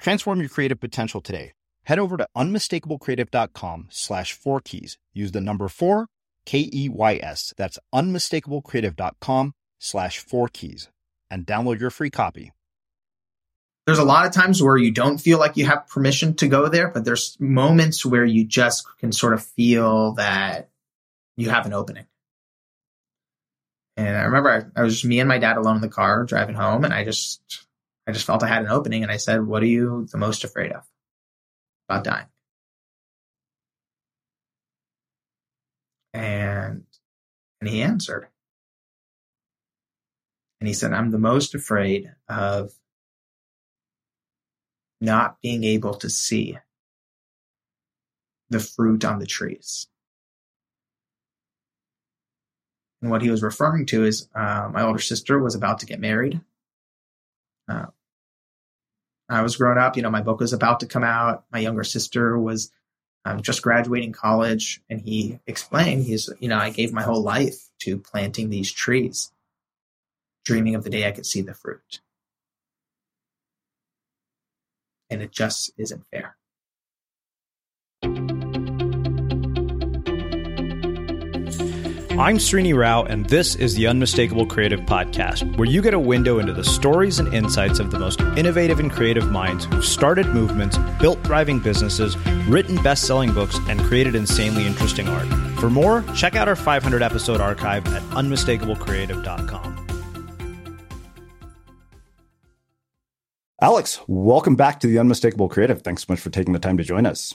Transform your creative potential today. Head over to unmistakablecreative.com slash four keys. Use the number four, K E Y S. That's unmistakablecreative.com slash four keys and download your free copy. There's a lot of times where you don't feel like you have permission to go there, but there's moments where you just can sort of feel that you have an opening. And I remember I, I was just me and my dad alone in the car driving home, and I just I just felt I had an opening and I said, What are you the most afraid of? About dying. And and he answered. And he said, I'm the most afraid of not being able to see the fruit on the trees. And what he was referring to is uh, my older sister was about to get married. Uh, I was growing up, you know, my book was about to come out. My younger sister was um, just graduating college. And he explained, he's, you know, I gave my whole life to planting these trees, dreaming of the day I could see the fruit. And it just isn't fair. I'm Srini Rao, and this is the Unmistakable Creative Podcast, where you get a window into the stories and insights of the most innovative and creative minds who've started movements, built thriving businesses, written best selling books, and created insanely interesting art. For more, check out our 500 episode archive at unmistakablecreative.com. Alex, welcome back to the Unmistakable Creative. Thanks so much for taking the time to join us.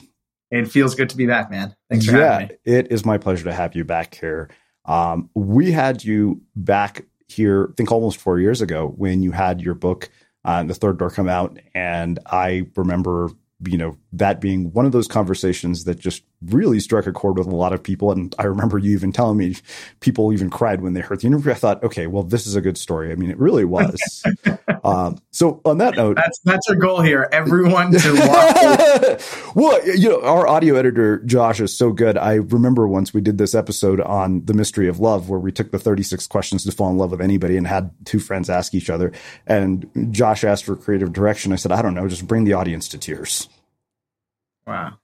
It feels good to be back, man. Thanks for yeah, having me. It is my pleasure to have you back here. Um, we had you back here, I think almost four years ago, when you had your book, uh, The Third Door, come out. And I remember you know that being one of those conversations that just really struck a chord with a lot of people. And i remember you even telling me people even cried when they heard the interview. I thought okay well this is a good story. I mean it really was. Um, so on that note. That's that's our goal here everyone to watch well you know our audio editor josh is so good. I remember once we did this episode on the mystery of love where we took the 36 questions to fall in love with anybody and had two friends ask each other. And josh asked for creative direction. I said i don't know just bring the audience to tears Wow.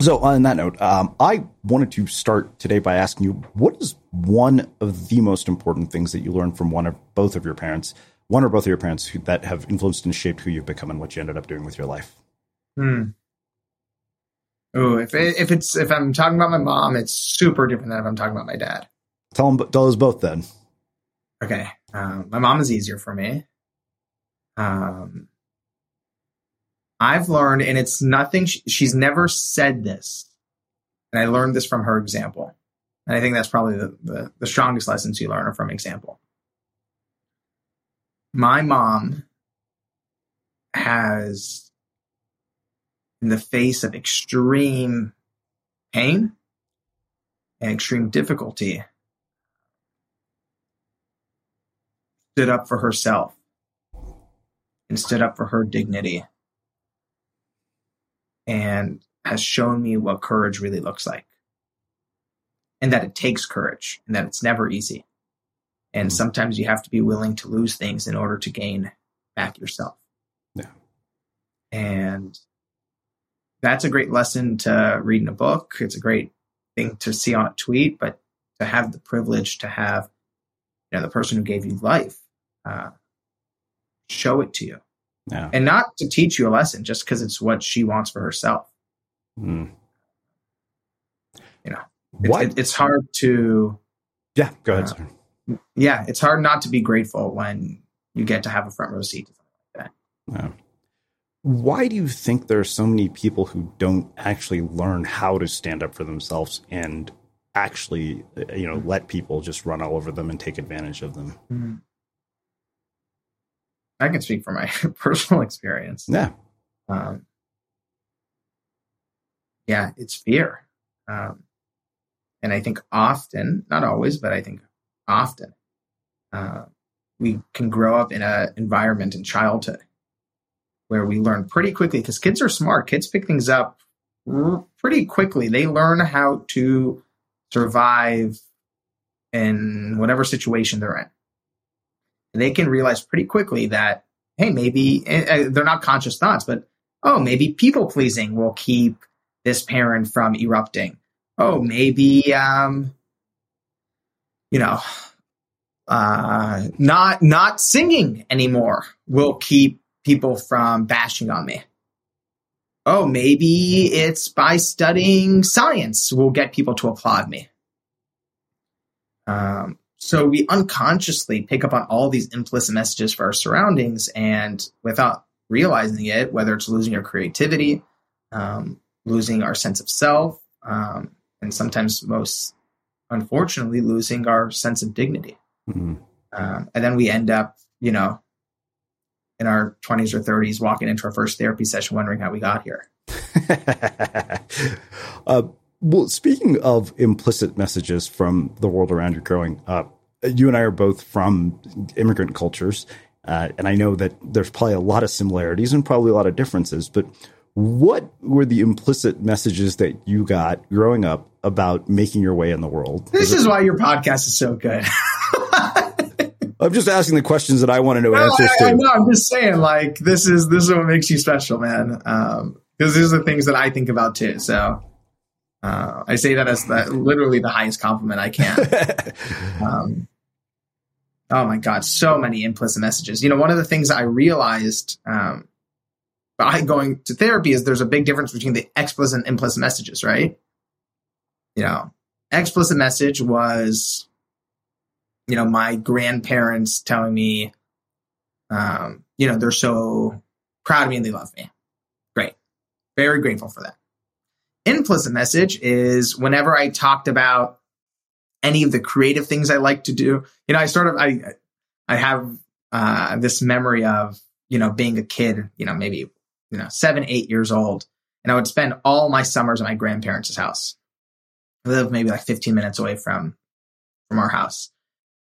So, on that note, um, I wanted to start today by asking you what is one of the most important things that you learned from one or both of your parents, one or both of your parents who, that have influenced and shaped who you've become and what you ended up doing with your life? Hmm. Oh, if if it's if I'm talking about my mom, it's super different than if I'm talking about my dad. Tell them, tell us both then. Okay, um, my mom is easier for me. Um, I've learned, and it's nothing, she's never said this. And I learned this from her example. And I think that's probably the, the, the strongest lessons you learn are from example. My mom has, in the face of extreme pain and extreme difficulty, stood up for herself and stood up for her dignity and has shown me what courage really looks like. And that it takes courage and that it's never easy. And mm-hmm. sometimes you have to be willing to lose things in order to gain back yourself. Yeah. And that's a great lesson to read in a book. It's a great thing to see on a tweet, but to have the privilege to have, you know, the person who gave you life uh, show it to you yeah. And not to teach you a lesson just because it's what she wants for herself. Mm. you know, it's, it, it's hard to. Yeah, go ahead. Uh, yeah, it's hard not to be grateful when you get to have a front row seat like that. Yeah. Why do you think there are so many people who don't actually learn how to stand up for themselves and actually, you know, let people just run all over them and take advantage of them? Mm-hmm. I can speak from my personal experience. Yeah. Um, yeah, it's fear. Um, and I think often, not always, but I think often, uh, we can grow up in an environment in childhood where we learn pretty quickly because kids are smart. Kids pick things up pretty quickly. They learn how to survive in whatever situation they're in. They can realize pretty quickly that, hey, maybe uh, they're not conscious thoughts, but oh, maybe people pleasing will keep this parent from erupting. Oh, maybe, um, you know, uh, not not singing anymore will keep people from bashing on me. Oh, maybe it's by studying science will get people to applaud me. Um, so we unconsciously pick up on all these implicit messages for our surroundings, and without realizing it, whether it's losing our creativity, um, losing our sense of self, um, and sometimes most unfortunately losing our sense of dignity. Mm-hmm. Um, and then we end up, you know, in our 20s or 30s, walking into our first therapy session, wondering how we got here. uh, well, speaking of implicit messages from the world around you growing up, you and I are both from immigrant cultures. Uh, and I know that there's probably a lot of similarities and probably a lot of differences, but what were the implicit messages that you got growing up about making your way in the world? This is, is why your podcast is so good. I'm just asking the questions that I want to know no, answers I, to. I know. I'm just saying, like, this is this is what makes you special, man. Um, because these are the things that I think about too. So uh, I say that as the, literally the highest compliment I can. um, oh my God, so many implicit messages. You know, one of the things I realized um, by going to therapy is there's a big difference between the explicit and implicit messages, right? You know, explicit message was, you know, my grandparents telling me, um, you know, they're so proud of me and they love me. Great. Very grateful for that. Implicit message is whenever I talked about any of the creative things I like to do, you know, I sort of, I, I have, uh, this memory of, you know, being a kid, you know, maybe you know, seven, eight years old. And I would spend all my summers at my grandparents' house. I live maybe like 15 minutes away from, from our house.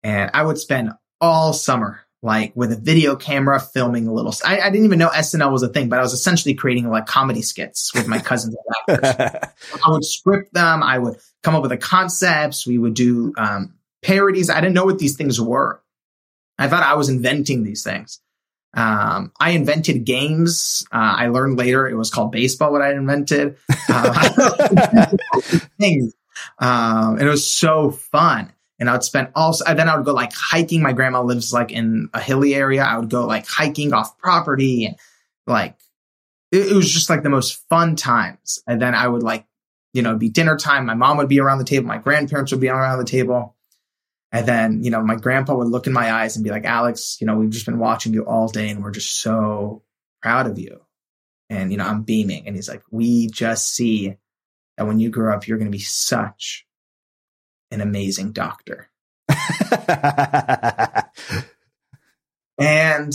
And I would spend all summer like with a video camera filming a little. I, I, didn't even know SNL was a thing, but I was essentially creating like comedy skits with my cousins. I would script them. I would come up with the concepts. We would do um, parodies. I didn't know what these things were. I thought I was inventing these things. Um, I invented games. Uh, I learned later it was called baseball. What I invented, uh, things, um, and it was so fun. And I would spend also then I would go like hiking. My grandma lives like in a hilly area. I would go like hiking off property and like it, it was just like the most fun times. And then I would like you know it'd be dinner time. My mom would be around the table. My grandparents would be around the table. And then, you know, my grandpa would look in my eyes and be like, Alex, you know, we've just been watching you all day and we're just so proud of you. And, you know, I'm beaming. And he's like, we just see that when you grow up, you're going to be such an amazing doctor. and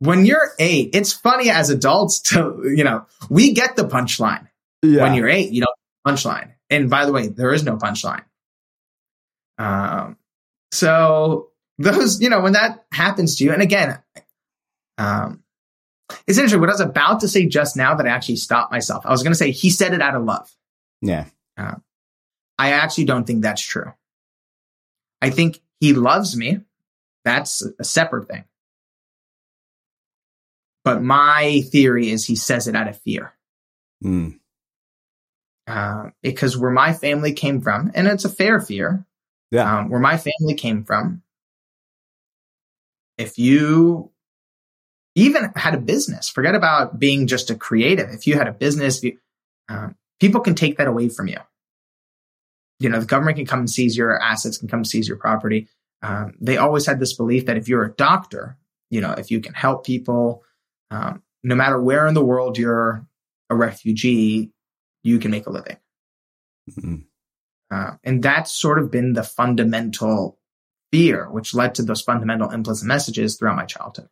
when you're eight, it's funny as adults to, you know, we get the punchline. Yeah. When you're eight, you know, punchline. And by the way, there is no punchline. Um, so those, you know, when that happens to you, and again, um, it's interesting. What I was about to say just now that I actually stopped myself. I was going to say he said it out of love. Yeah. Uh, I actually don't think that's true. I think he loves me. That's a separate thing. But my theory is he says it out of fear. Mm. Uh, because where my family came from, and it's a fair fear, yeah. Um, where my family came from, if you even had a business, forget about being just a creative. If you had a business, you, um, people can take that away from you. you know, the government can come and seize your assets, can come seize your property. Um, they always had this belief that if you're a doctor, you know, if you can help people, um, no matter where in the world you're a refugee, you can make a living. Mm-hmm. Uh, and that's sort of been the fundamental fear, which led to those fundamental implicit messages throughout my childhood.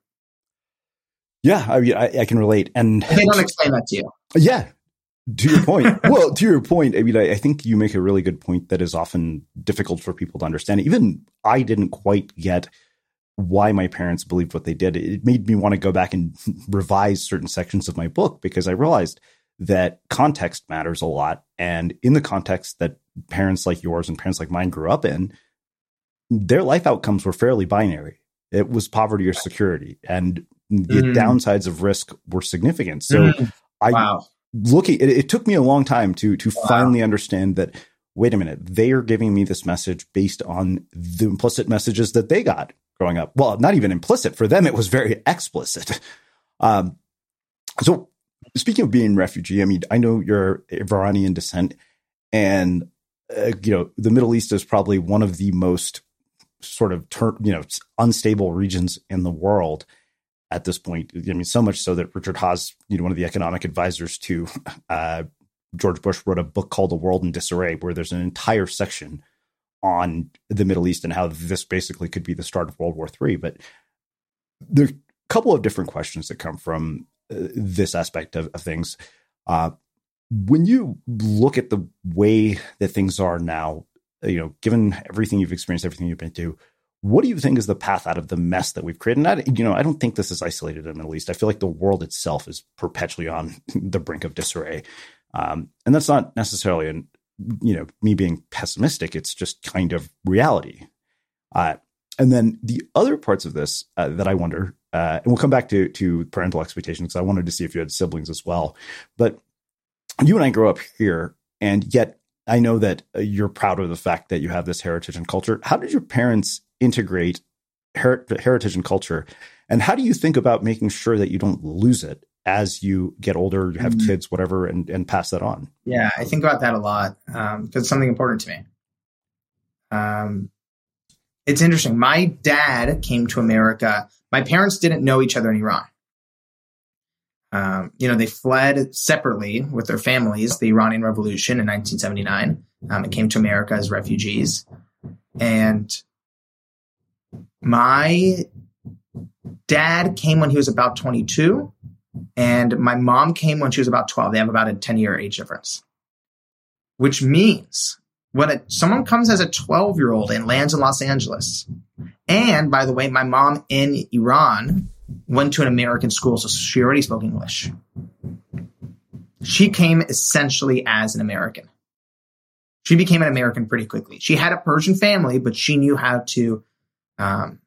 Yeah, I, I, I can relate. And they don't explain that to you. Yeah, to your point. well, to your point, I mean, I, I, think you make a really good point that is often difficult for people to understand. Even I didn't quite get why my parents believed what they did. It made me want to go back and revise certain sections of my book because I realized that context matters a lot. And in the context that parents like yours and parents like mine grew up in, their life outcomes were fairly binary. It was poverty or security, and the mm. downsides of risk were significant. So mm. I wow. looking it, it, took me a long time to to wow. finally understand that wait a minute, they are giving me this message based on the implicit messages that they got growing up. Well, not even implicit. For them, it was very explicit. Um, so speaking of being refugee, I mean, I know you're of Iranian descent and, uh, you know, the Middle East is probably one of the most sort of, ter- you know, unstable regions in the world at this point. I mean, so much so that Richard Haass, you know, one of the economic advisors to uh, George Bush, wrote a book called The World in Disarray, where there's an entire section on the Middle East and how this basically could be the start of World War III. But there are a couple of different questions that come from this aspect of, of things. Uh, when you look at the way that things are now, you know, given everything you've experienced, everything you've been through, what do you think is the path out of the mess that we've created? And I, you know, I don't think this is isolated in the Middle East. I feel like the world itself is perpetually on the brink of disarray, um, and that's not necessarily an you know me being pessimistic it's just kind of reality uh, and then the other parts of this uh, that i wonder uh, and we'll come back to to parental expectations because i wanted to see if you had siblings as well but you and i grew up here and yet i know that uh, you're proud of the fact that you have this heritage and culture how did your parents integrate her- heritage and culture and how do you think about making sure that you don't lose it as you get older, you have mm-hmm. kids, whatever, and, and pass that on? Yeah, I think about that a lot because um, it's something important to me. Um, it's interesting. My dad came to America. My parents didn't know each other in Iran. Um, you know, they fled separately with their families, the Iranian Revolution in 1979, um, and came to America as refugees. And my dad came when he was about 22 and my mom came when she was about 12. They have about a 10 year age difference, which means when a, someone comes as a 12 year old and lands in Los Angeles, and by the way, my mom in Iran went to an American school, so she already spoke English. She came essentially as an American. She became an American pretty quickly. She had a Persian family, but she knew how to, um,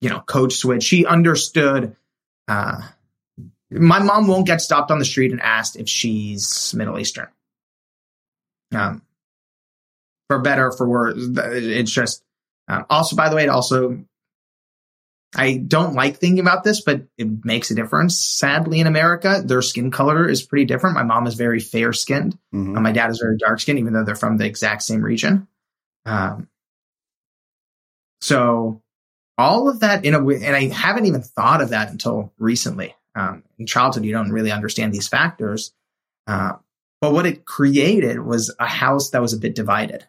you know, code switch. She understood uh, my mom won't get stopped on the street and asked if she's Middle Eastern. Um, for better for worse, it's just. Um, also, by the way, it also I don't like thinking about this, but it makes a difference. Sadly, in America, their skin color is pretty different. My mom is very fair skinned, mm-hmm. and my dad is very dark skinned, even though they're from the exact same region. Um, so all of that in a way, and I haven't even thought of that until recently. Um, in childhood, you don't really understand these factors. Uh, but what it created was a house that was a bit divided.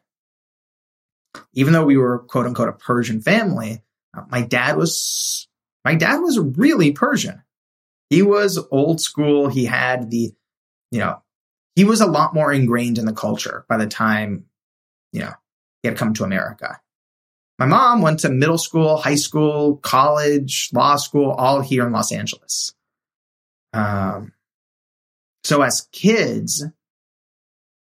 Even though we were quote unquote a Persian family, uh, my dad was my dad was really Persian. He was old school. He had the, you know, he was a lot more ingrained in the culture by the time, you know, he had come to America. My mom went to middle school, high school, college, law school, all here in Los Angeles. Um, so as kids,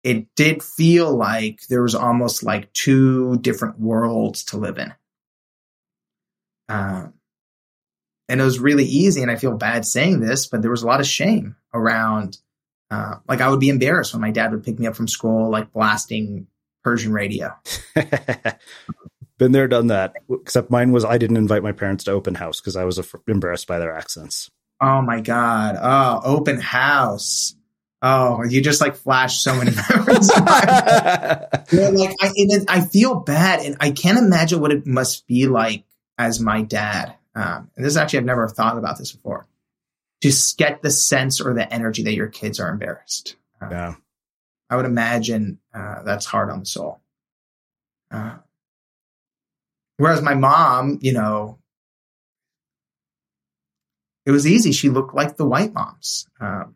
it did feel like there was almost like two different worlds to live in. Um, and it was really easy. And I feel bad saying this, but there was a lot of shame around. Uh, like I would be embarrassed when my dad would pick me up from school, like blasting Persian radio. Been there, done that. Except mine was I didn't invite my parents to open house because I was embarrassed by their accents. Oh my God. Oh, open house. Oh, you just like flash so many memories. yeah, like I, I feel bad, and I can't imagine what it must be like as my dad. Um, and this is actually I've never thought about this before. Just get the sense or the energy that your kids are embarrassed. Uh, yeah, I would imagine uh, that's hard on the soul. Uh, whereas my mom, you know, it was easy. She looked like the white moms. Um,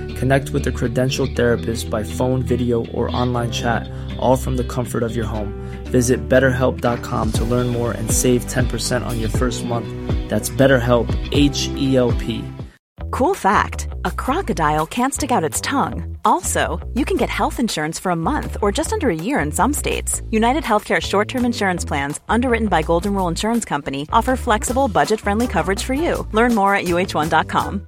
Connect with a credentialed therapist by phone, video, or online chat, all from the comfort of your home. Visit betterhelp.com to learn more and save 10% on your first month. That's BetterHelp, H E L P. Cool fact a crocodile can't stick out its tongue. Also, you can get health insurance for a month or just under a year in some states. United Healthcare short term insurance plans, underwritten by Golden Rule Insurance Company, offer flexible, budget friendly coverage for you. Learn more at uh1.com.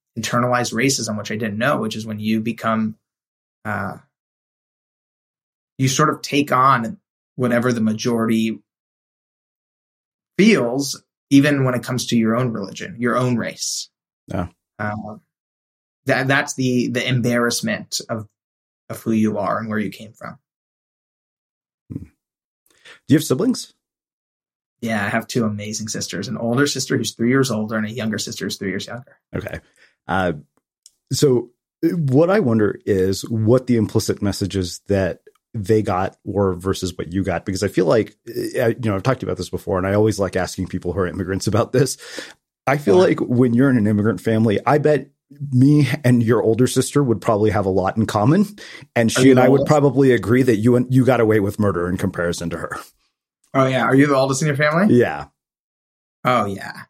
internalized racism, which I didn't know, which is when you become, uh, you sort of take on whatever the majority feels, even when it comes to your own religion, your own race. Yeah. Uh, that that's the the embarrassment of of who you are and where you came from. Hmm. Do you have siblings? Yeah, I have two amazing sisters. An older sister who's three years older, and a younger sister who's three years younger. Okay. Uh, so, what I wonder is what the implicit messages that they got were versus what you got, because I feel like, uh, you know, I've talked about this before, and I always like asking people who are immigrants about this. I feel yeah. like when you're in an immigrant family, I bet me and your older sister would probably have a lot in common, and she and I would probably agree that you and you got away with murder in comparison to her. Oh yeah, are you the oldest in your family? Yeah. Oh yeah.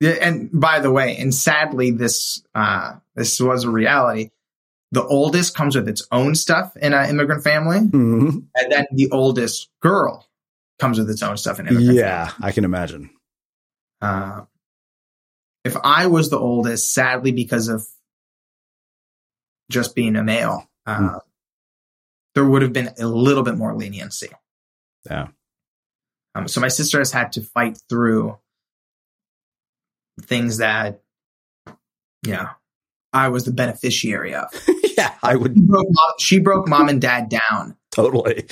Yeah, and by the way, and sadly, this uh, this was a reality. The oldest comes with its own stuff in an immigrant family, mm-hmm. and then the oldest girl comes with its own stuff in immigrant. Yeah, family. I can imagine. Uh, if I was the oldest, sadly, because of just being a male, uh, mm. there would have been a little bit more leniency. Yeah. Um, so my sister has had to fight through things that, yeah, I was the beneficiary of. yeah, I would. She broke, mom, she broke mom and dad down. Totally.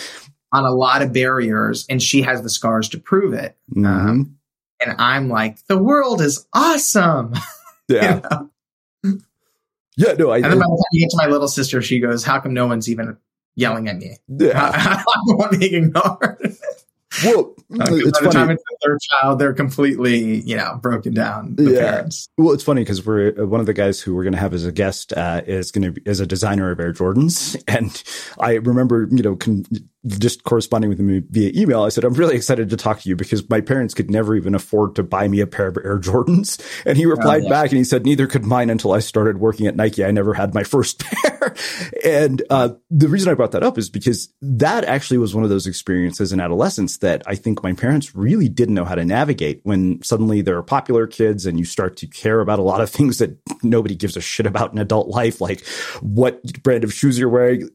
On a lot of barriers, and she has the scars to prove it. Mm-hmm. Um, and I'm like, the world is awesome. Yeah. you know? Yeah, no, I. And then by the time you get to my little sister, she goes, "How come no one's even yelling at me? Yeah. I'm the one being ignored." Well, uh, it's by the time it's the third child, they're completely, you know, broken down. yeah. Parents. Well, it's funny because we're uh, one of the guys who we're going to have as a guest uh, is going to be as a designer of Air Jordans, and I remember, you know, con- just corresponding with him via email. I said, "I'm really excited to talk to you because my parents could never even afford to buy me a pair of Air Jordans." And he replied oh, yeah. back and he said, "Neither could mine until I started working at Nike. I never had my first pair." and uh, the reason I brought that up is because that actually was one of those experiences in adolescence that I think my parents really didn't know how to navigate when suddenly there are popular kids and you start to care about a lot of things that nobody gives a shit about in adult life, like what brand of shoes you're wearing.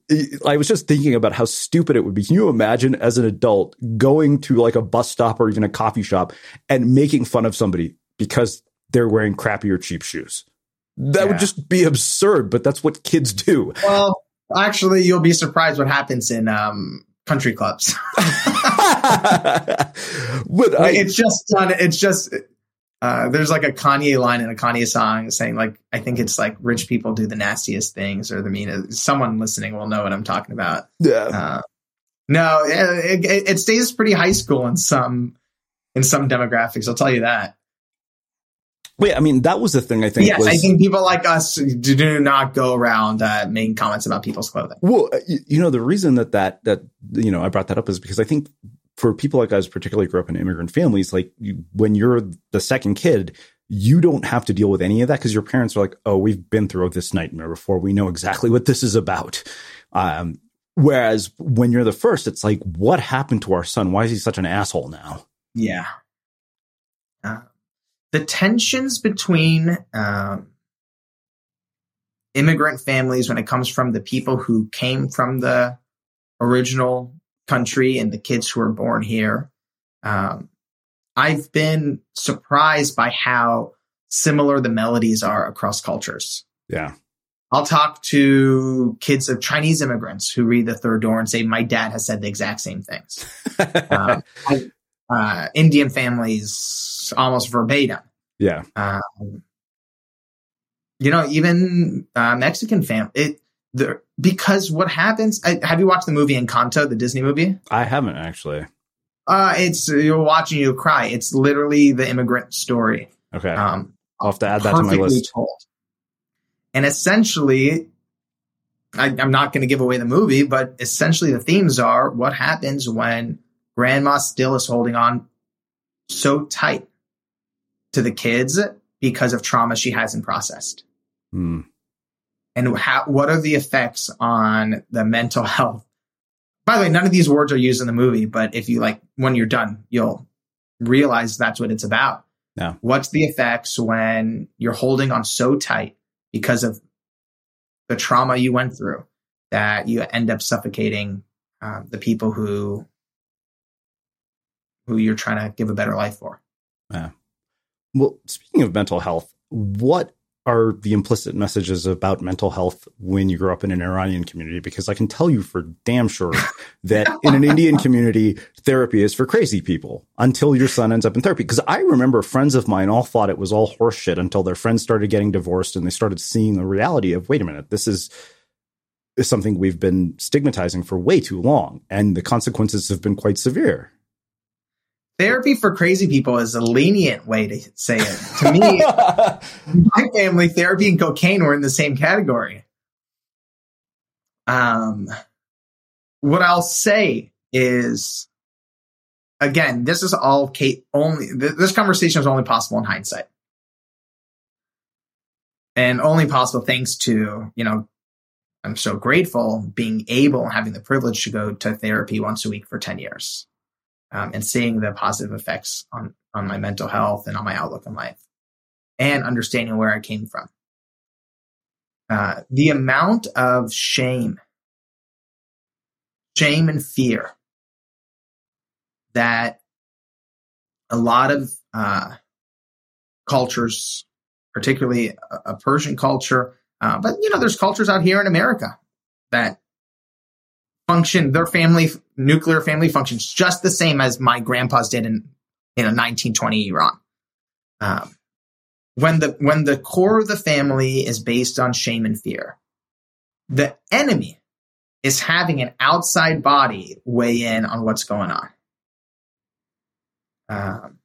I was just thinking about how stupid it would be. Can you imagine as an adult going to like a bus stop or even a coffee shop and making fun of somebody because they're wearing crappy or cheap shoes? That yeah. would just be absurd, but that's what kids do. Well, actually, you'll be surprised what happens in um, country clubs. but I, it's just done. It's just uh, there's like a Kanye line in a Kanye song saying like I think it's like rich people do the nastiest things or the meanest. Someone listening will know what I'm talking about. Yeah. Uh, no, it, it, it, stays pretty high school in some in some demographics. I'll tell you that. Wait, I mean that was the thing. I think. Yes, was, I think people like us do not go around uh, making comments about people's clothing. Well, uh, you know the reason that that that you know I brought that up is because I think for people like us, particularly grew up in immigrant families, like you, when you're the second kid, you don't have to deal with any of that because your parents are like, oh, we've been through this nightmare before. We know exactly what this is about. Um, whereas when you're the first, it's like, what happened to our son? Why is he such an asshole now? Yeah. Uh, the tensions between um, immigrant families when it comes from the people who came from the original country and the kids who are born here. Um, I've been surprised by how similar the melodies are across cultures. Yeah. I'll talk to kids of Chinese immigrants who read the third door and say, My dad has said the exact same things. um, I, uh, Indian families almost verbatim. Yeah. Um, you know, even uh, Mexican family. It, the, because what happens? I, have you watched the movie Encanto, the Disney movie? I haven't actually. Uh, it's you're watching you cry. It's literally the immigrant story. Okay. Um, I'll have to add that to my list. Told. And essentially, I, I'm not going to give away the movie, but essentially the themes are what happens when grandma still is holding on so tight to the kids because of trauma she hasn't processed. Hmm and how, what are the effects on the mental health? By the way, none of these words are used in the movie, but if you like, when you're done, you'll realize that's what it's about. Yeah. What's the effects when you're holding on so tight because of the trauma you went through that you end up suffocating um, the people who who you're trying to give a better life for. Yeah. Well, speaking of mental health, what are the implicit messages about mental health when you grow up in an Iranian community? Because I can tell you for damn sure that in an Indian community, therapy is for crazy people until your son ends up in therapy. Because I remember friends of mine all thought it was all horseshit until their friends started getting divorced and they started seeing the reality of, wait a minute, this is, is something we've been stigmatizing for way too long. And the consequences have been quite severe therapy for crazy people is a lenient way to say it. To me, my family, therapy and cocaine were in the same category. Um, what I'll say is, again, this is all Kate only, this conversation is only possible in hindsight. And only possible thanks to, you know, I'm so grateful being able, and having the privilege to go to therapy once a week for 10 years. Um, and seeing the positive effects on on my mental health and on my outlook in life, and understanding where I came from. Uh, the amount of shame, shame and fear that a lot of uh, cultures, particularly a, a Persian culture, uh, but you know, there's cultures out here in America that function. Their family nuclear family functions just the same as my grandpa's did in in a 1920 Iran. Um, when the when the core of the family is based on shame and fear, the enemy is having an outside body weigh in on what's going on. Um,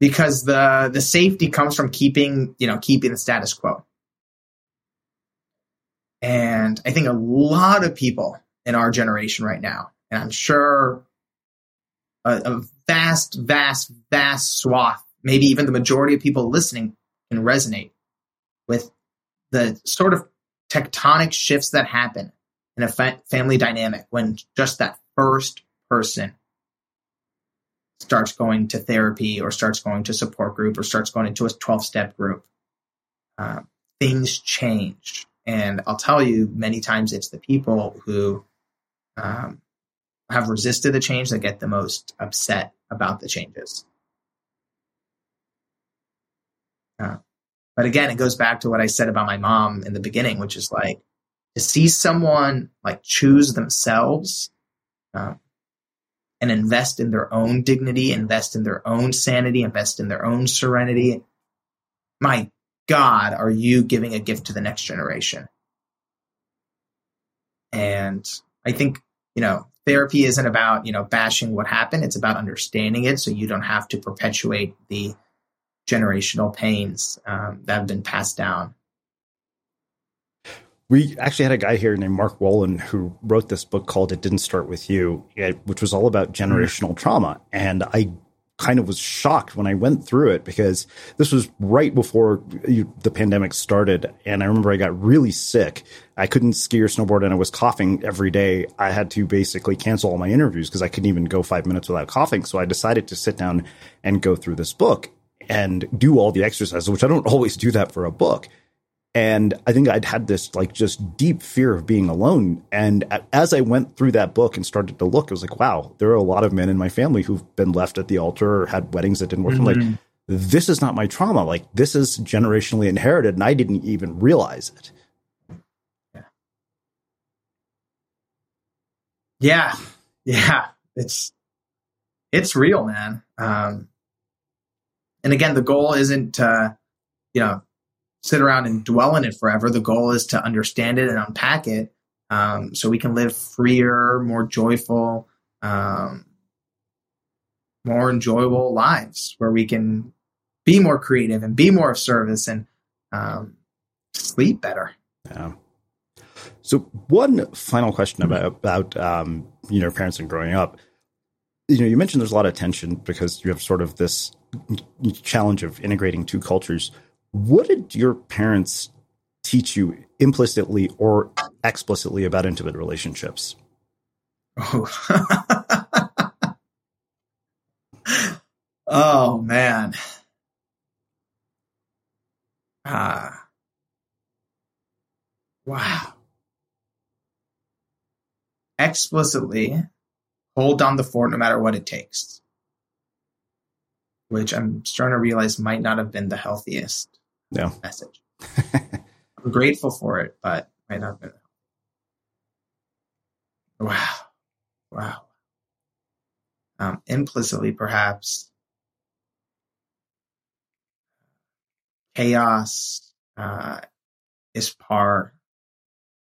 because the the safety comes from keeping you know keeping the status quo. And I think a lot of people in our generation right now, and I'm sure a, a vast, vast, vast swath, maybe even the majority of people listening can resonate with the sort of tectonic shifts that happen in a fa- family dynamic when just that first person starts going to therapy or starts going to support group or starts going into a 12 step group. Uh, things change. And I'll tell you, many times it's the people who um, have resisted the change that get the most upset about the changes. Uh, but again, it goes back to what I said about my mom in the beginning, which is like to see someone like choose themselves uh, and invest in their own dignity, invest in their own sanity, invest in their own serenity. My God, are you giving a gift to the next generation? And I think, you know, therapy isn't about, you know, bashing what happened. It's about understanding it so you don't have to perpetuate the generational pains um, that have been passed down. We actually had a guy here named Mark Wolynn who wrote this book called It Didn't Start With You, which was all about generational mm-hmm. trauma. And I kind of was shocked when I went through it because this was right before the pandemic started. And I remember I got really sick. I couldn't ski or snowboard and I was coughing every day. I had to basically cancel all my interviews because I couldn't even go five minutes without coughing. So I decided to sit down and go through this book and do all the exercises, which I don't always do that for a book. And I think I'd had this like just deep fear of being alone. And as I went through that book and started to look, it was like, wow, there are a lot of men in my family who've been left at the altar or had weddings that didn't work. Mm-hmm. I'm like, mm-hmm. this is not my trauma. Like this is generationally inherited, and I didn't even realize it. Yeah. Yeah. Yeah. It's it's real, man. Um, and again, the goal isn't to, you know, sit around and dwell in it forever. The goal is to understand it and unpack it um, so we can live freer, more joyful, um, more enjoyable lives where we can be more creative and be more of service and um, sleep better. Yeah. So one final question about about um, you know parents and growing up. You know, you mentioned there's a lot of tension because you have sort of this challenge of integrating two cultures. What did your parents teach you implicitly or explicitly about intimate relationships? Oh, oh man. Ah. Wow. Explicitly hold down the fort no matter what it takes which I'm starting to realize might not have been the healthiest yeah. message. I'm grateful for it, but might not been. Wow. Wow. Um, implicitly, perhaps, chaos uh, is par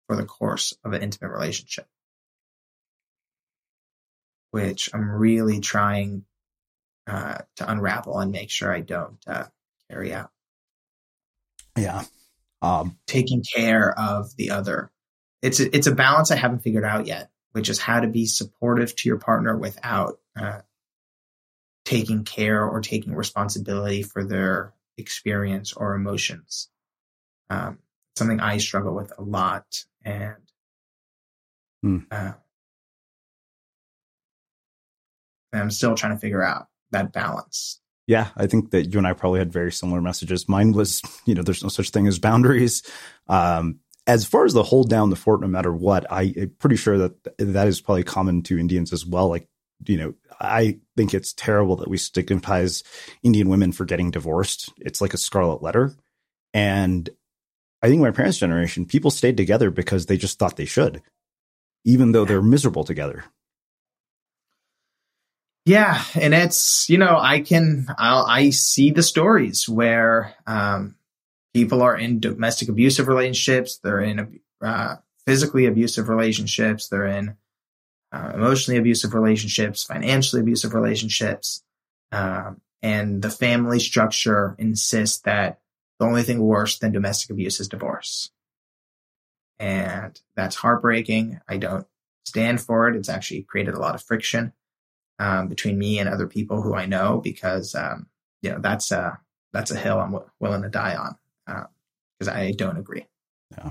for the course of an intimate relationship, which I'm really trying uh, to unravel and make sure I don't uh, carry out. Yeah. Um, Taking care of the other. It's a, it's a balance I haven't figured out yet, which is how to be supportive to your partner without uh, taking care or taking responsibility for their experience or emotions. Um, something I struggle with a lot, and hmm. uh, and I'm still trying to figure out that balance. Yeah, I think that you and I probably had very similar messages. Mine was, you know, there's no such thing as boundaries. Um, as far as the hold down the fort no matter what, I, am pretty sure that that is probably common to Indians as well. Like, you know, I think it's terrible that we stigmatize Indian women for getting divorced. It's like a scarlet letter. And I think my parents' generation, people stayed together because they just thought they should, even though they're miserable together. Yeah, and it's you know I can I'll, i see the stories where um, people are in domestic abusive relationships, they're in uh, physically abusive relationships, they're in uh, emotionally abusive relationships, financially abusive relationships, um, and the family structure insists that the only thing worse than domestic abuse is divorce, and that's heartbreaking. I don't stand for it. It's actually created a lot of friction um, between me and other people who I know because um, you know that's a that's a hill I'm w- willing to die on because uh, I don't agree. Yeah.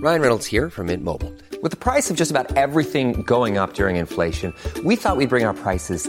Ryan Reynolds here from Mint Mobile. With the price of just about everything going up during inflation, we thought we'd bring our prices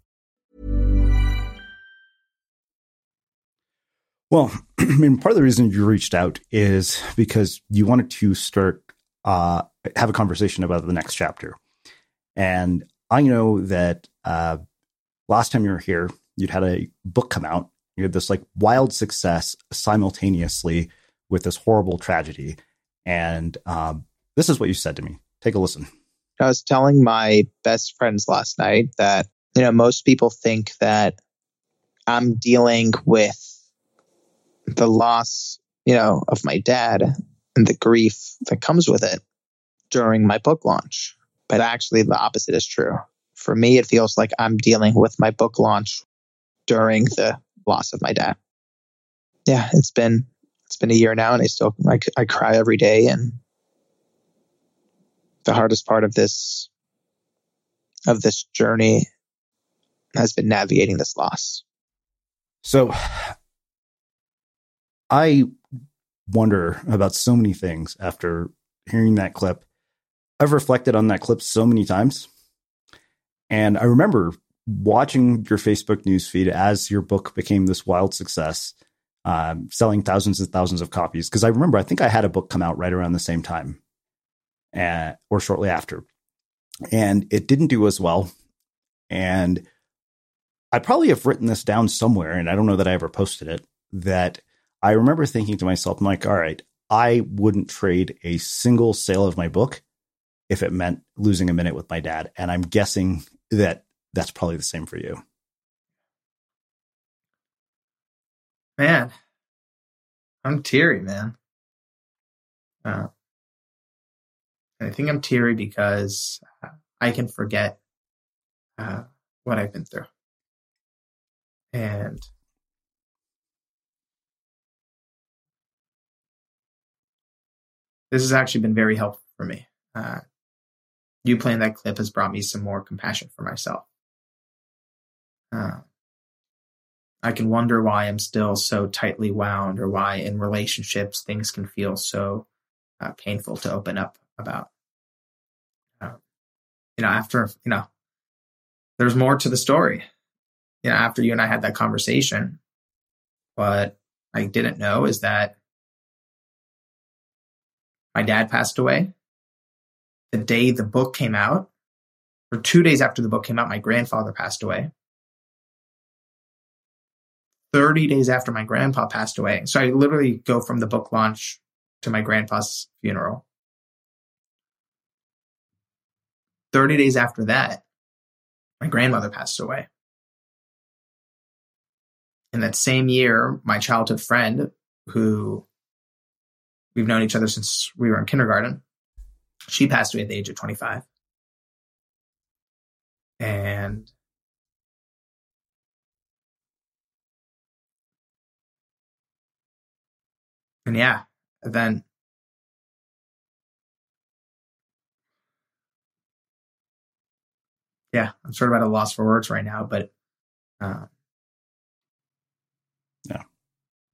Well, I mean, part of the reason you reached out is because you wanted to start, uh, have a conversation about the next chapter. And I know that uh, last time you were here, you'd had a book come out. You had this like wild success simultaneously with this horrible tragedy. And um, this is what you said to me. Take a listen. I was telling my best friends last night that, you know, most people think that I'm dealing with the loss, you know, of my dad and the grief that comes with it. during my book launch. But actually, the opposite is true. For me, it feels like I'm dealing with my book launch during the loss of my dad. Yeah, it's been it's been a year now, and I still I, I cry every day. And the hardest part of this of this journey has been navigating this loss. So I wonder about so many things after hearing that clip. I've reflected on that clip so many times. And I remember watching your Facebook newsfeed as your book became this wild success, um, selling thousands and thousands of copies. Because I remember, I think I had a book come out right around the same time uh, or shortly after. And it didn't do as well. And I probably have written this down somewhere, and I don't know that I ever posted it. That I remember thinking to myself, I'm like, all right, I wouldn't trade a single sale of my book if it meant losing a minute with my dad. And I'm guessing that that's probably the same for you. Man, I'm teary, man. Uh, I think I'm teary because I can forget uh, what I've been through. And this has actually been very helpful for me. Uh, you playing that clip has brought me some more compassion for myself. Uh, I can wonder why I'm still so tightly wound or why in relationships things can feel so uh, painful to open up about. Uh, you know, after, you know, there's more to the story. You know, after you and I had that conversation, what I didn't know is that my dad passed away. The day the book came out, or two days after the book came out, my grandfather passed away. 30 days after my grandpa passed away. So I literally go from the book launch to my grandpa's funeral. 30 days after that, my grandmother passed away. In that same year, my childhood friend, who we've known each other since we were in kindergarten. She passed away at the age of 25. And and yeah, then yeah, I'm sort of at a loss for words right now, but uh, yeah,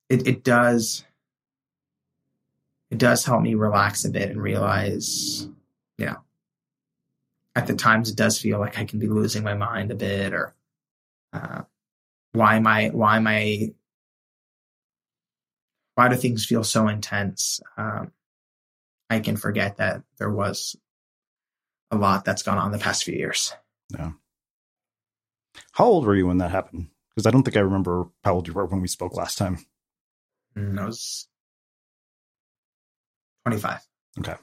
it it does it does help me relax a bit and realize, you know, at the times it does feel like I can be losing my mind a bit or uh, why am I, why am I, why do things feel so intense? Um, I can forget that there was a lot that's gone on the past few years. Yeah. How old were you when that happened? Because I don't think I remember how old you were when we spoke last time. Mm, I was 25. Okay.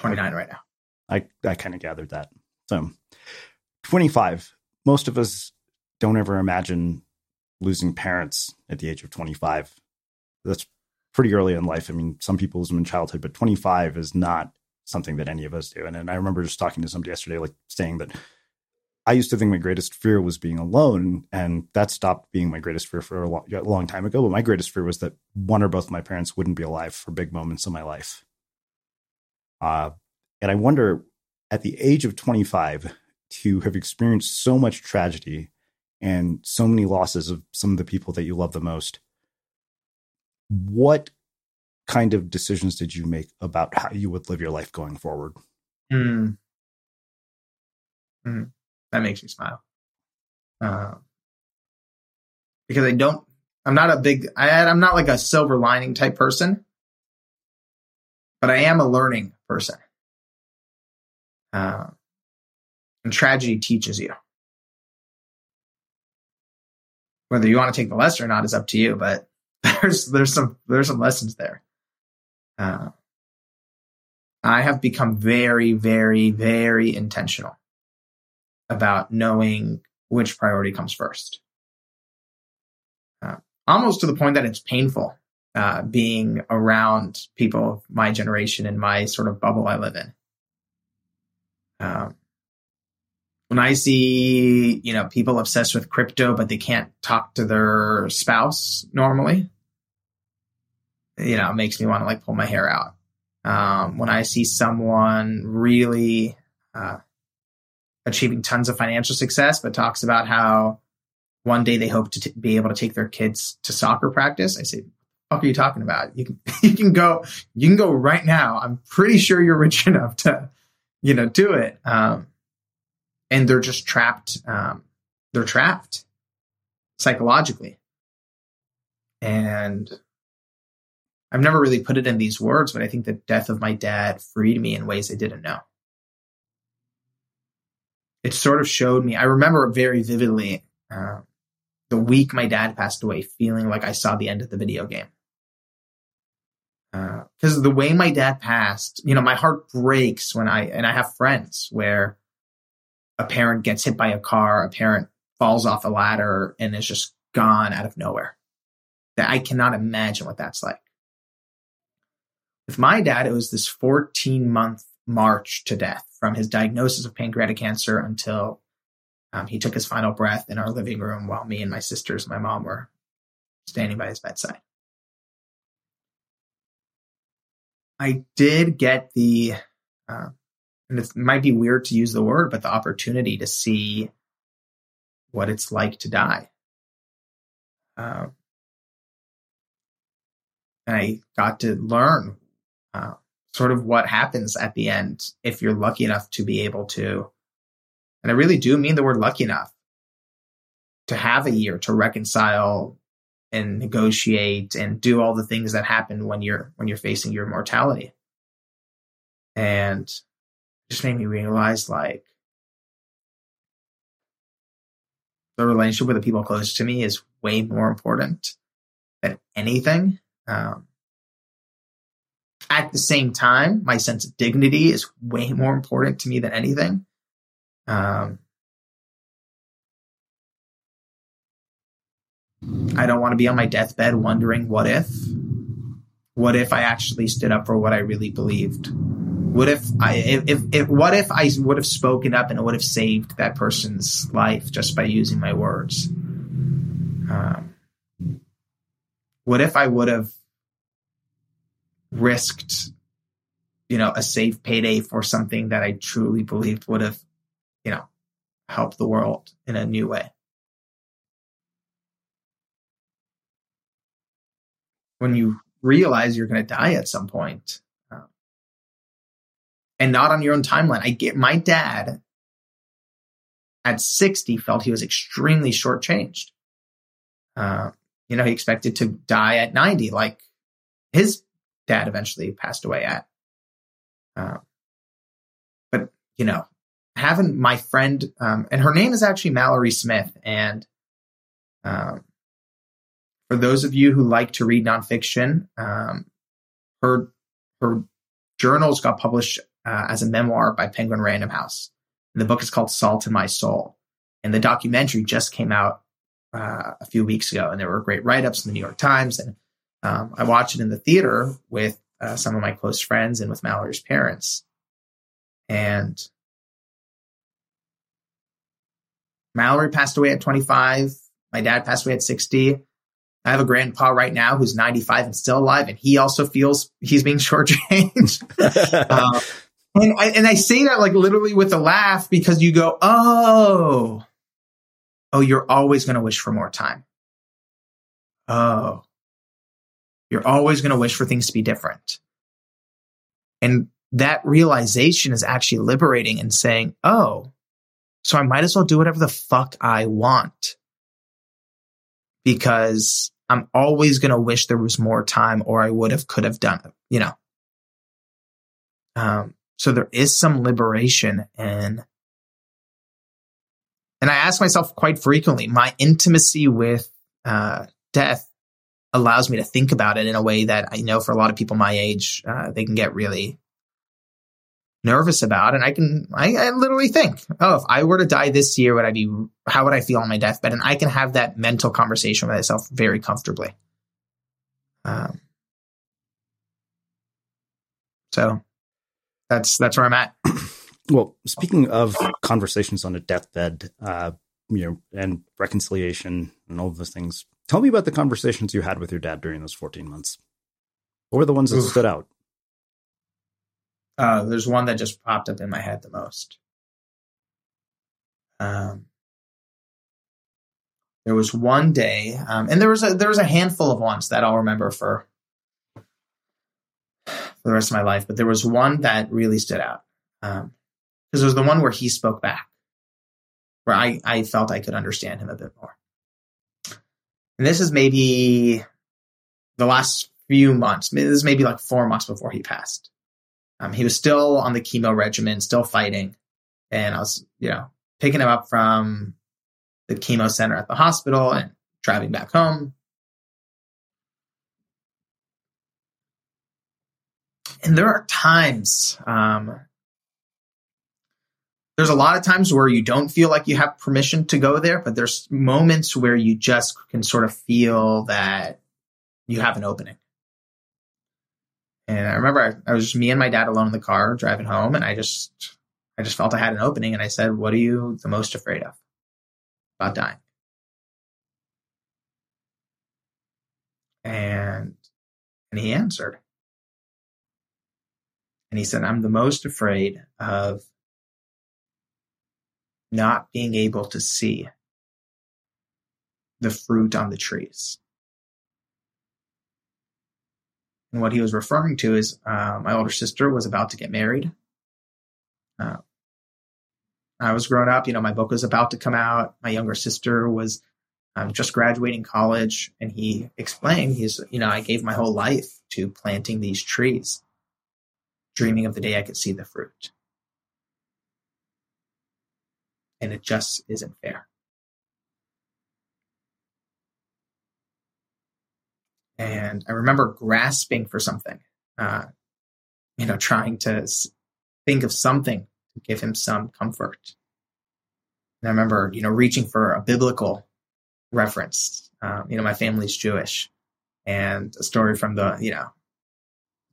29 right now. I, I kind of gathered that. So 25. Most of us don't ever imagine losing parents at the age of 25. That's pretty early in life. I mean, some people lose them in childhood, but 25 is not something that any of us do. And, and I remember just talking to somebody yesterday, like saying that I used to think my greatest fear was being alone, and that stopped being my greatest fear for a long, a long, time ago. But my greatest fear was that one or both of my parents wouldn't be alive for big moments in my life. Uh, and I wonder, at the age of 25, to have experienced so much tragedy and so many losses of some of the people that you love the most, what kind of decisions did you make about how you would live your life going forward? Mm. Mm that makes me smile. Uh, because I don't, I'm not a big, I, I'm not like a silver lining type person, but I am a learning person. Uh, and tragedy teaches you. Whether you want to take the lesson or not is up to you, but there's there's some there's some lessons there. Uh, I have become very, very, very intentional about knowing which priority comes first. Uh, almost to the point that it's painful uh, being around people of my generation and my sort of bubble I live in. Um, when I see, you know, people obsessed with crypto, but they can't talk to their spouse normally, you know, it makes me want to like pull my hair out. Um, when I see someone really uh, achieving tons of financial success, but talks about how one day they hope to t- be able to take their kids to soccer practice, I say, "What are you talking about? You can you can go you can go right now. I'm pretty sure you're rich enough to, you know, do it." Um, and they're just trapped. Um, they're trapped psychologically, and I've never really put it in these words, but I think the death of my dad freed me in ways I didn't know. It sort of showed me, I remember very vividly uh, the week my dad passed away, feeling like I saw the end of the video game. Because uh, the way my dad passed, you know, my heart breaks when I, and I have friends where a parent gets hit by a car, a parent falls off a ladder and is just gone out of nowhere. That I cannot imagine what that's like. With my dad, it was this 14 month march to death from his diagnosis of pancreatic cancer until um, he took his final breath in our living room while me and my sisters and my mom were standing by his bedside. I did get the, uh, and it might be weird to use the word, but the opportunity to see what it's like to die. Uh, and I got to learn uh, sort of what happens at the end if you're lucky enough to be able to, and I really do mean the word lucky enough, to have a year to reconcile and negotiate and do all the things that happen when you're when you're facing your mortality. And just made me realize like the relationship with the people close to me is way more important than anything. Um, at the same time, my sense of dignity is way more important to me than anything. Um, I don't want to be on my deathbed wondering what if. What if I actually stood up for what I really believed? What if I if, if, if what if I would have spoken up and would have saved that person's life just by using my words? Um, what if I would have risked, you know, a safe payday for something that I truly believed would have, you know, helped the world in a new way. When you realize you're going to die at some point, um, and not on your own timeline, I get my dad at 60 felt he was extremely shortchanged. Uh, you know, he expected to die at 90, like his dad eventually passed away at. Uh, but you know, having my friend, um, and her name is actually Mallory Smith, and um, for those of you who like to read nonfiction, um, her her journals got published uh, as a memoir by Penguin Random House. And the book is called Salt in My Soul, and the documentary just came out uh, a few weeks ago, and there were great write ups in the New York Times and um, I watched it in the theater with uh, some of my close friends and with Mallory's parents. And Mallory passed away at 25. My dad passed away at 60. I have a grandpa right now who's 95 and still alive, and he also feels he's being shortchanged. uh, and I, and I say that like literally with a laugh because you go, oh, oh, you're always going to wish for more time. Oh, you're always going to wish for things to be different. And that realization is actually liberating and saying, oh, so I might as well do whatever the fuck I want because I'm always going to wish there was more time or I would have, could have done it, you know? Um, so there is some liberation and, and I ask myself quite frequently, my intimacy with, uh, death allows me to think about it in a way that I know for a lot of people my age, uh, they can get really nervous about. And I can, I, I, literally think, oh, if I were to die this year, would I be, how would I feel on my deathbed? And I can have that mental conversation with myself very comfortably. Um, So that's that's where I'm at. Well, speaking of conversations on a deathbed, uh, you know, and reconciliation and all of those things, tell me about the conversations you had with your dad during those 14 months. What were the ones that Oof. stood out? Uh, there's one that just popped up in my head the most. Um, there was one day, um, and there was a there was a handful of ones that I'll remember for for the rest of my life. But there was one that really stood out because it was the one where he spoke back, where I I felt I could understand him a bit more. And this is maybe the last few months. This is maybe like four months before he passed. Um, he was still on the chemo regimen, still fighting, and I was, you know, picking him up from the chemo center at the hospital and driving back home. And there are times, um, there's a lot of times where you don't feel like you have permission to go there, but there's moments where you just can sort of feel that you have an opening. And I remember I, I was just me and my dad alone in the car driving home, and I just I just felt I had an opening, and I said, "What are you the most afraid of about dying?" And and he answered, and he said, "I'm the most afraid of not being able to see the fruit on the trees." And what he was referring to is uh, my older sister was about to get married. Uh, I was growing up, you know, my book was about to come out. My younger sister was um, just graduating college. And he explained, he's, you know, I gave my whole life to planting these trees, dreaming of the day I could see the fruit. And it just isn't fair. and I remember grasping for something, uh, you know, trying to think of something to give him some comfort. And I remember, you know, reaching for a biblical reference. Um, you know, my family's Jewish, and a story from the, you know,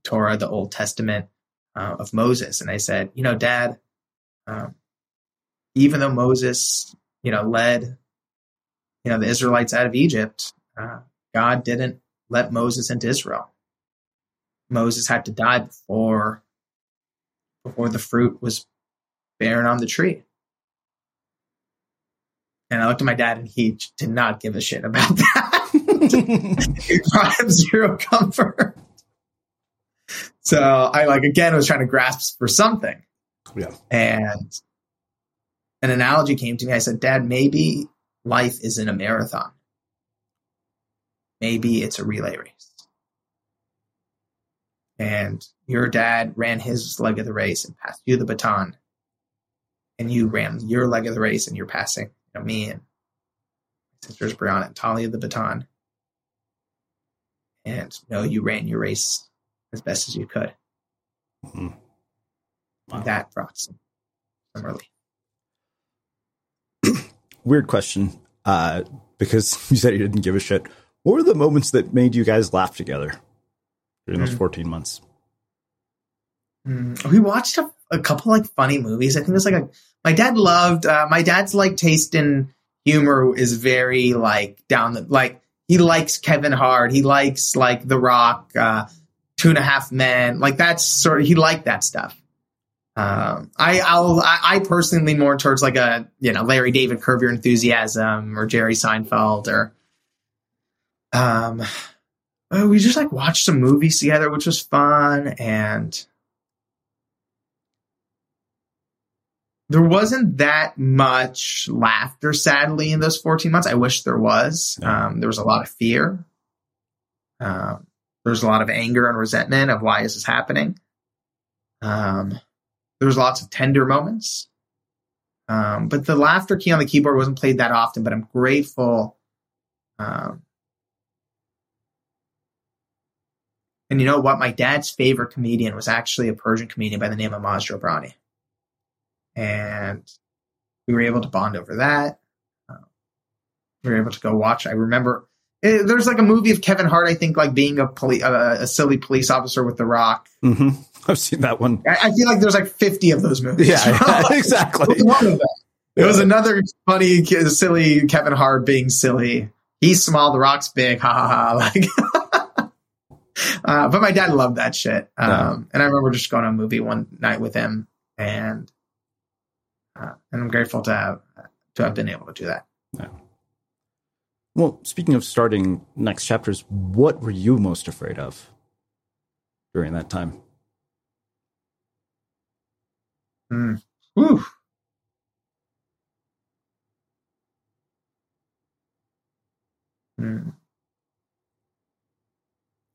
Torah, the Old Testament uh, of Moses. And I said, you know, Dad, um, even though Moses, you know, led, you know, the Israelites out of Egypt, uh, God didn't let Moses into Israel. Moses had to die before before the fruit was bearing on the tree. And I looked at my dad and he did not give a shit about that. it brought him zero comfort. So I like again was trying to grasp for something. Yeah. And an analogy came to me. I said, Dad, maybe life isn't a marathon. Maybe it's a relay race. And your dad ran his leg of the race and passed you the baton. And you ran your leg of the race and you're passing you know, me and my sisters Brianna and Talia the baton. And no, you ran your race as best as you could. Mm-hmm. And that brought some, some relief. Weird question, uh, because you said you didn't give a shit. What were the moments that made you guys laugh together during those Mm. 14 months? Mm, we watched a, a couple like funny movies. I think it was like a my dad loved uh, my dad's like taste in humor is very like down the like he likes Kevin Hart. He likes like The Rock, uh, Two and a Half Men. Like that's sort of he liked that stuff. Um, I I'll I, I personally lean more towards like a you know Larry David Curb Your Enthusiasm or Jerry Seinfeld or um uh, we just like watched some movies together, which was fun and there wasn't that much laughter, sadly, in those 14 months. I wish there was. Um, there was a lot of fear. Um, there was a lot of anger and resentment of why is this happening. Um, there was lots of tender moments. Um, but the laughter key on the keyboard wasn't played that often, but I'm grateful. Um, and you know what? My dad's favorite comedian was actually a Persian comedian by the name of Maz Jobrani and we were able to bond over that. Uh, we were able to go watch. I remember it, there's like a movie of Kevin Hart, I think, like being a poli- uh, a silly police officer with The Rock. Mm-hmm. I've seen that one. I, I, feel like there's like 50 of those movies. Yeah, yeah exactly. one of them. It was another funny, silly Kevin Hart being silly. He's small, The Rock's big. Ha ha ha. Like, uh, but my dad loved that shit. Um, yeah. And I remember just going to a movie one night with him, and uh, and I'm grateful to have to have been able to do that. Well, speaking of starting next chapters, what were you most afraid of during that time? Mm. Whew. Mm.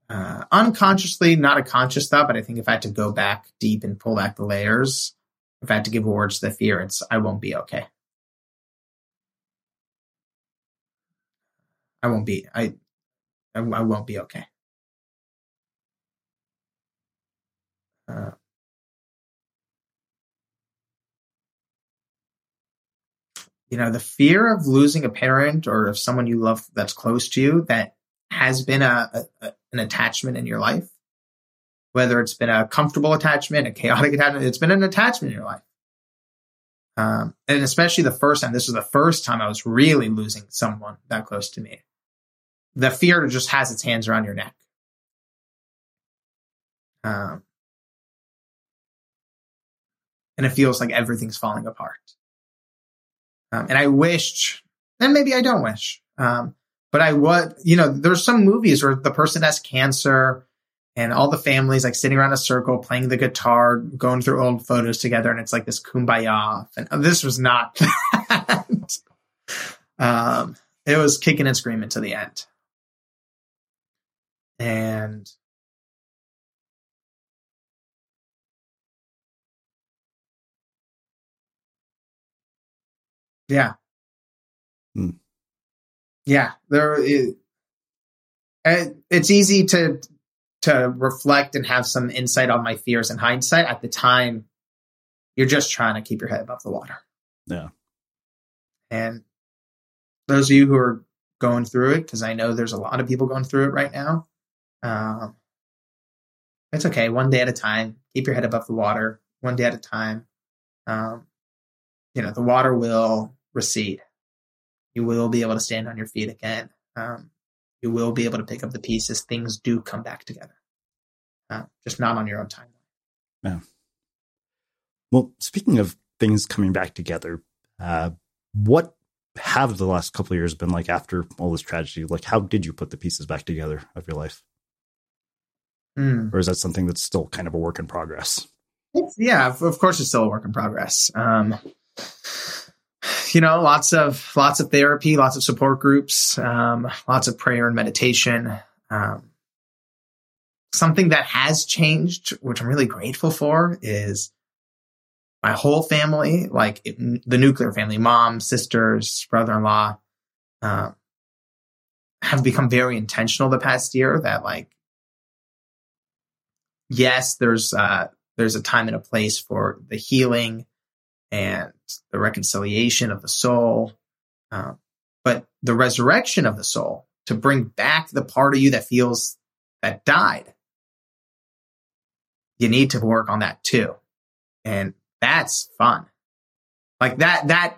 Uh, unconsciously, not a conscious thought, but I think if I had to go back deep and pull back the layers, if I had to give words to the fear, it's I won't be okay. I won't be. I, I, I won't be okay. Uh, you know, the fear of losing a parent or of someone you love that's close to you that has been a, a an attachment in your life, whether it's been a comfortable attachment, a chaotic attachment, it's been an attachment in your life. Um, and especially the first time, this was the first time I was really losing someone that close to me. The fear just has its hands around your neck. Um, and it feels like everything's falling apart. Um, and I wished, and maybe I don't wish, um, but I would, you know, there's some movies where the person has cancer and all the families like sitting around a circle playing the guitar, going through old photos together, and it's like this kumbaya. And this was not that. um, it was kicking and screaming to the end. And yeah. Hmm. Yeah, there. It, it's easy to to reflect and have some insight on my fears in hindsight. At the time, you're just trying to keep your head above the water. Yeah. And those of you who are going through it, because I know there's a lot of people going through it right now, um, it's okay. One day at a time. Keep your head above the water. One day at a time. Um, you know, the water will recede. You will be able to stand on your feet again. Um, you will be able to pick up the pieces. Things do come back together, uh, just not on your own time. Yeah. Well, speaking of things coming back together, uh, what have the last couple years been like after all this tragedy? Like, how did you put the pieces back together of your life? Mm. Or is that something that's still kind of a work in progress? It's, yeah, of course, it's still a work in progress. Um, you know, lots of lots of therapy, lots of support groups, um, lots of prayer and meditation. Um, something that has changed, which I'm really grateful for, is my whole family, like it, the nuclear family, mom, sisters, brother-in-law, uh, have become very intentional the past year. That like, yes, there's uh, there's a time and a place for the healing and the reconciliation of the soul, uh, but the resurrection of the soul to bring back the part of you that feels that died. You need to work on that too. And that's fun. Like that, that,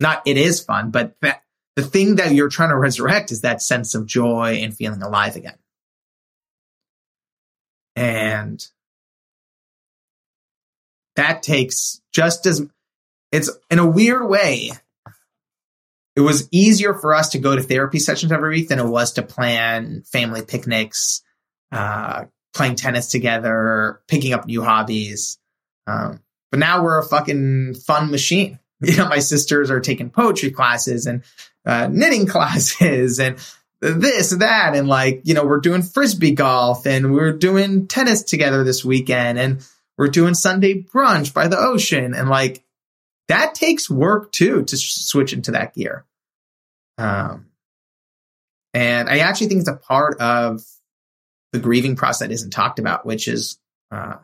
not it is fun, but that the thing that you're trying to resurrect is that sense of joy and feeling alive again. And that takes just as it's in a weird way. It was easier for us to go to therapy sessions every week than it was to plan family picnics, uh, playing tennis together, picking up new hobbies. Um, but now we're a fucking fun machine. You know, my sisters are taking poetry classes and uh, knitting classes and this that. And like, you know, we're doing frisbee golf and we're doing tennis together this weekend. And we're doing Sunday brunch by the ocean. And like that takes work too to switch into that gear. Um, and I actually think it's a part of the grieving process that isn't talked about, which is uh,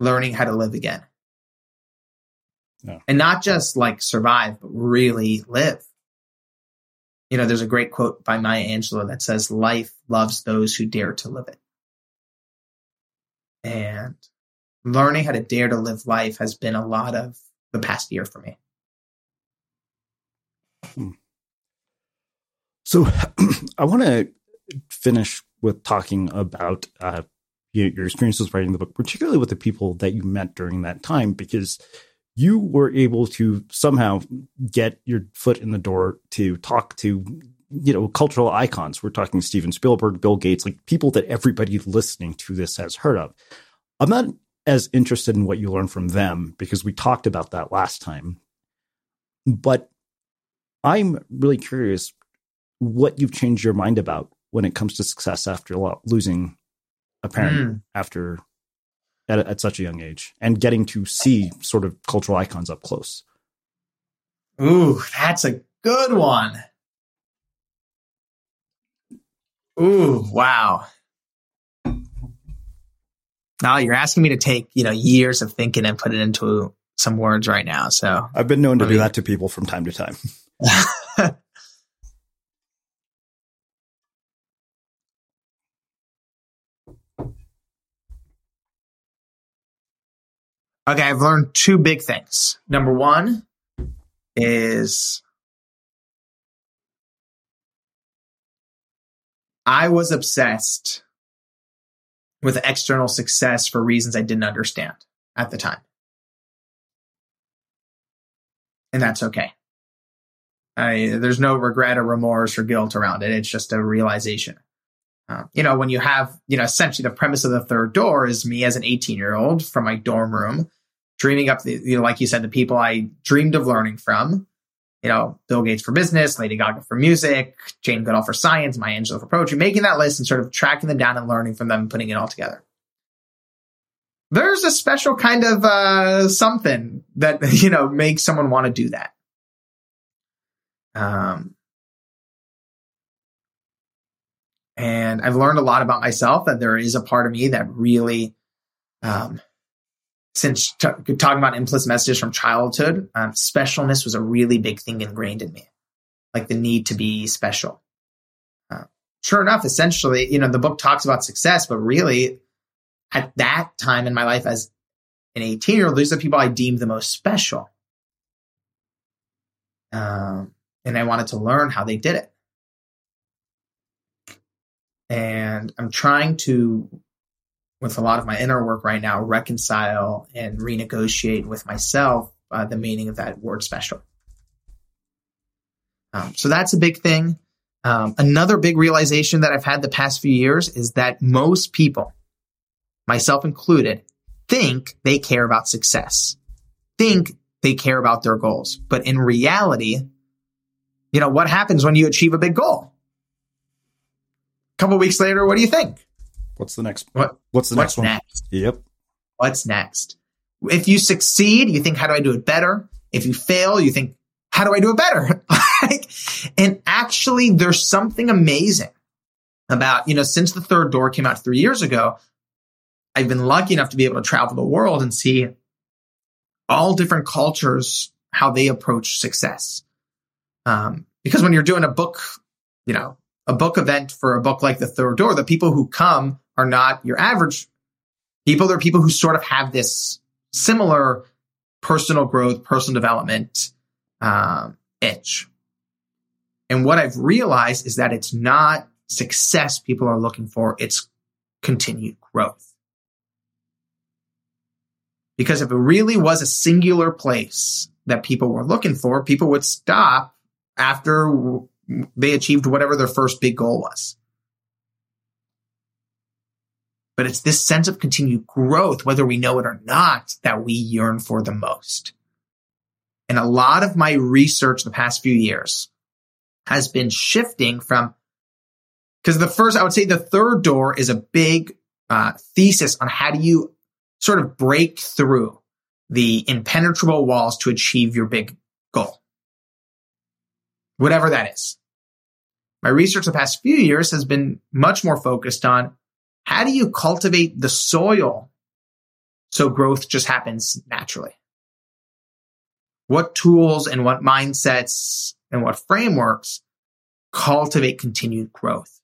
learning how to live again. And not just like survive, but really live. You know, there's a great quote by Maya Angelou that says, life loves those who dare to live it. And learning how to dare to live life has been a lot of the past year for me. Hmm. So I want to finish with talking about uh, your experiences writing the book, particularly with the people that you met during that time, because you were able to somehow get your foot in the door to talk to you know cultural icons we're talking steven spielberg bill gates like people that everybody listening to this has heard of i'm not as interested in what you learned from them because we talked about that last time but i'm really curious what you've changed your mind about when it comes to success after losing a parent mm. after at, at such a young age and getting to see sort of cultural icons up close? Ooh, that's a good one. Ooh, wow. Now you're asking me to take, you know, years of thinking and put it into some words right now. So I've been known to do that to people from time to time. Okay, I've learned two big things. Number one is I was obsessed with external success for reasons I didn't understand at the time. And that's okay. I, there's no regret or remorse or guilt around it. It's just a realization. Uh, you know, when you have, you know, essentially the premise of the third door is me as an 18 year old from my dorm room, dreaming up the, you know, like you said, the people I dreamed of learning from, you know, Bill Gates for business, Lady Gaga for music, Jane Goodall for science, Maya Angelou for poetry, making that list and sort of tracking them down and learning from them and putting it all together. There's a special kind of, uh, something that, you know, makes someone want to do that. Um, And I've learned a lot about myself that there is a part of me that really, um, since t- talking about implicit messages from childhood, um, specialness was a really big thing ingrained in me, like the need to be special. Uh, sure enough, essentially, you know, the book talks about success, but really, at that time in my life as an 18 year old, these are the people I deemed the most special. Um, and I wanted to learn how they did it. And I'm trying to, with a lot of my inner work right now, reconcile and renegotiate with myself uh, the meaning of that word special. Um, so that's a big thing. Um, another big realization that I've had the past few years is that most people, myself included, think they care about success, think they care about their goals. But in reality, you know, what happens when you achieve a big goal? A couple weeks later, what do you think? What's the next? What? What's the what's next one? Yep. What's next? If you succeed, you think, how do I do it better? If you fail, you think, how do I do it better? and actually, there's something amazing about, you know, since the third door came out three years ago, I've been lucky enough to be able to travel the world and see all different cultures, how they approach success. Um, because when you're doing a book, you know, a book event for a book like The Third Door, the people who come are not your average people. They're people who sort of have this similar personal growth, personal development um, itch. And what I've realized is that it's not success people are looking for, it's continued growth. Because if it really was a singular place that people were looking for, people would stop after they achieved whatever their first big goal was. But it's this sense of continued growth, whether we know it or not, that we yearn for the most. And a lot of my research the past few years has been shifting from, because the first, I would say the third door is a big uh, thesis on how do you sort of break through the impenetrable walls to achieve your big goal whatever that is. My research the past few years has been much more focused on how do you cultivate the soil so growth just happens naturally? What tools and what mindsets and what frameworks cultivate continued growth,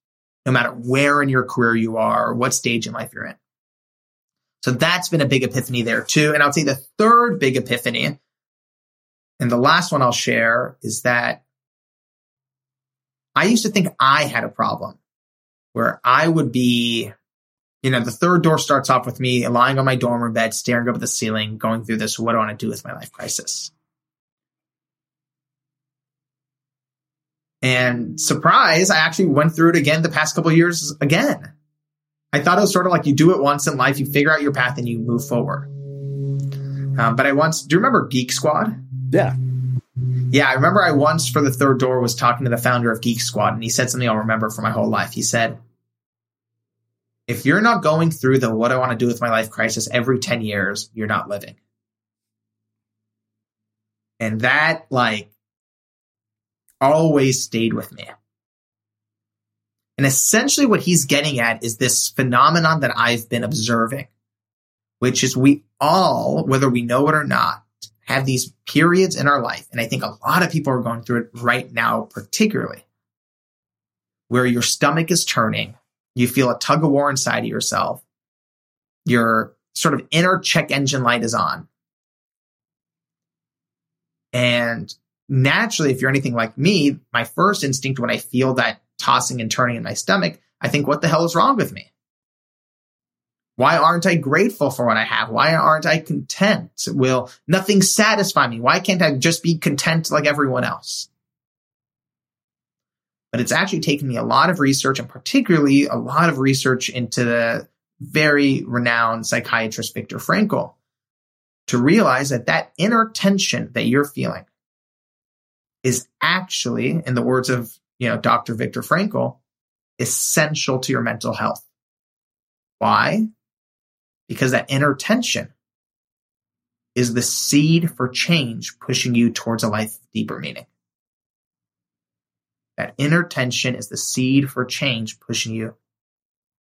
no matter where in your career you are or what stage in life you're in. So that's been a big epiphany there too. And I'll say the third big epiphany, and the last one I'll share is that I used to think I had a problem where I would be, you know, the third door starts off with me lying on my dorm room bed, staring up at the ceiling, going through this, what do I want to do with my life crisis? And surprise, I actually went through it again the past couple years again. I thought it was sort of like you do it once in life, you figure out your path and you move forward. Um, but I once, do you remember Geek Squad? Yeah. Yeah, I remember I once for the third door was talking to the founder of Geek Squad and he said something I'll remember for my whole life. He said, if you're not going through the what I want to do with my life crisis every 10 years, you're not living. And that like always stayed with me. And essentially what he's getting at is this phenomenon that I've been observing, which is we all, whether we know it or not, have these periods in our life. And I think a lot of people are going through it right now, particularly where your stomach is turning. You feel a tug of war inside of yourself. Your sort of inner check engine light is on. And naturally, if you're anything like me, my first instinct when I feel that tossing and turning in my stomach, I think, what the hell is wrong with me? Why aren't I grateful for what I have? Why aren't I content? Will nothing satisfy me? Why can't I just be content like everyone else? But it's actually taken me a lot of research and particularly a lot of research into the very renowned psychiatrist Viktor Frankl to realize that that inner tension that you're feeling is actually, in the words of you know Dr. Viktor Frankl, essential to your mental health. Why? Because that inner tension is the seed for change pushing you towards a life of deeper meaning. That inner tension is the seed for change pushing you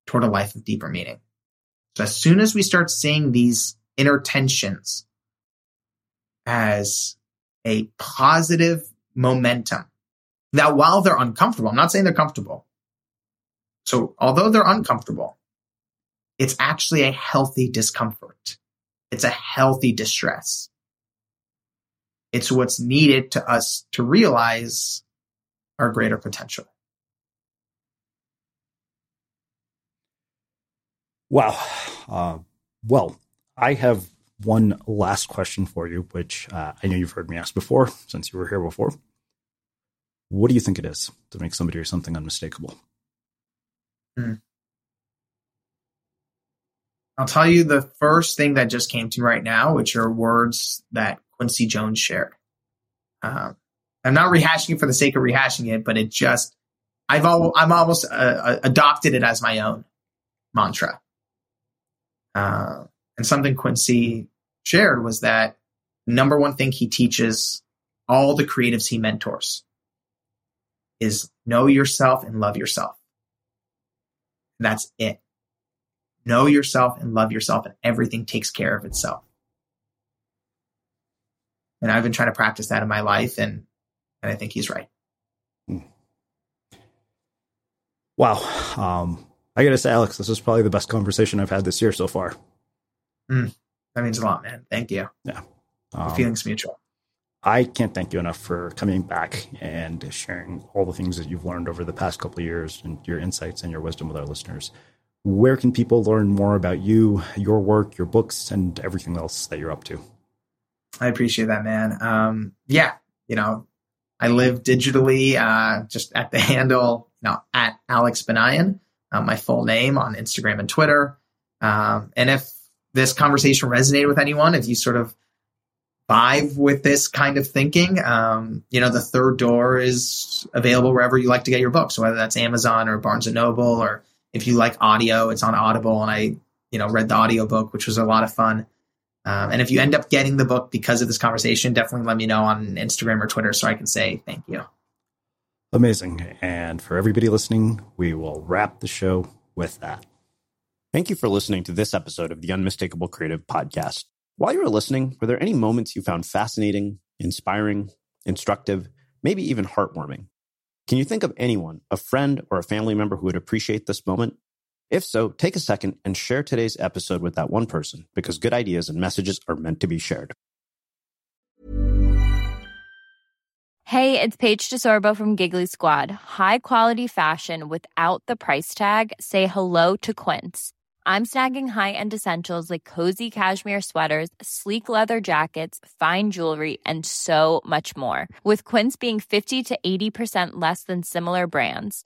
toward a life of deeper meaning. So as soon as we start seeing these inner tensions as a positive momentum. Now, while they're uncomfortable, I'm not saying they're comfortable. So although they're uncomfortable, it's actually a healthy discomfort. It's a healthy distress. It's what's needed to us to realize our greater potential. Wow. Uh, well, I have one last question for you, which uh, I know you've heard me ask before since you were here before. What do you think it is to make somebody or something unmistakable? Hmm. I'll tell you the first thing that just came to me right now, which are words that Quincy Jones shared. Um, I'm not rehashing it for the sake of rehashing it, but it just, I've al- I'm almost uh, uh adopted it as my own mantra. Uh, and something Quincy shared was that number one thing he teaches all the creatives he mentors is know yourself and love yourself. That's it. Know yourself and love yourself and everything takes care of itself. And I've been trying to practice that in my life and, and I think he's right. Wow. Um, I gotta say, Alex, this is probably the best conversation I've had this year so far. Mm, that means a lot, man. Thank you. Yeah. Um, the feeling's mutual. I can't thank you enough for coming back and sharing all the things that you've learned over the past couple of years and your insights and your wisdom with our listeners. Where can people learn more about you, your work, your books, and everything else that you're up to? I appreciate that, man. Um, yeah, you know, I live digitally, uh, just at the handle, you know, at Alex Banayan, uh, my full name on Instagram and Twitter. Um, and if this conversation resonated with anyone, if you sort of vibe with this kind of thinking, um, you know, the third door is available wherever you like to get your books. Whether that's Amazon or Barnes and Noble, or if you like audio, it's on Audible. And I, you know, read the audiobook, which was a lot of fun. Um, and if you end up getting the book because of this conversation, definitely let me know on Instagram or Twitter so I can say thank you. Amazing. And for everybody listening, we will wrap the show with that. Thank you for listening to this episode of the Unmistakable Creative Podcast. While you were listening, were there any moments you found fascinating, inspiring, instructive, maybe even heartwarming? Can you think of anyone, a friend or a family member who would appreciate this moment? If so, take a second and share today's episode with that one person because good ideas and messages are meant to be shared. Hey, it's Paige DeSorbo from Giggly Squad. High quality fashion without the price tag. Say hello to Quince. I'm snagging high-end essentials like cozy cashmere sweaters, sleek leather jackets, fine jewelry, and so much more. With Quince being 50 to 80% less than similar brands.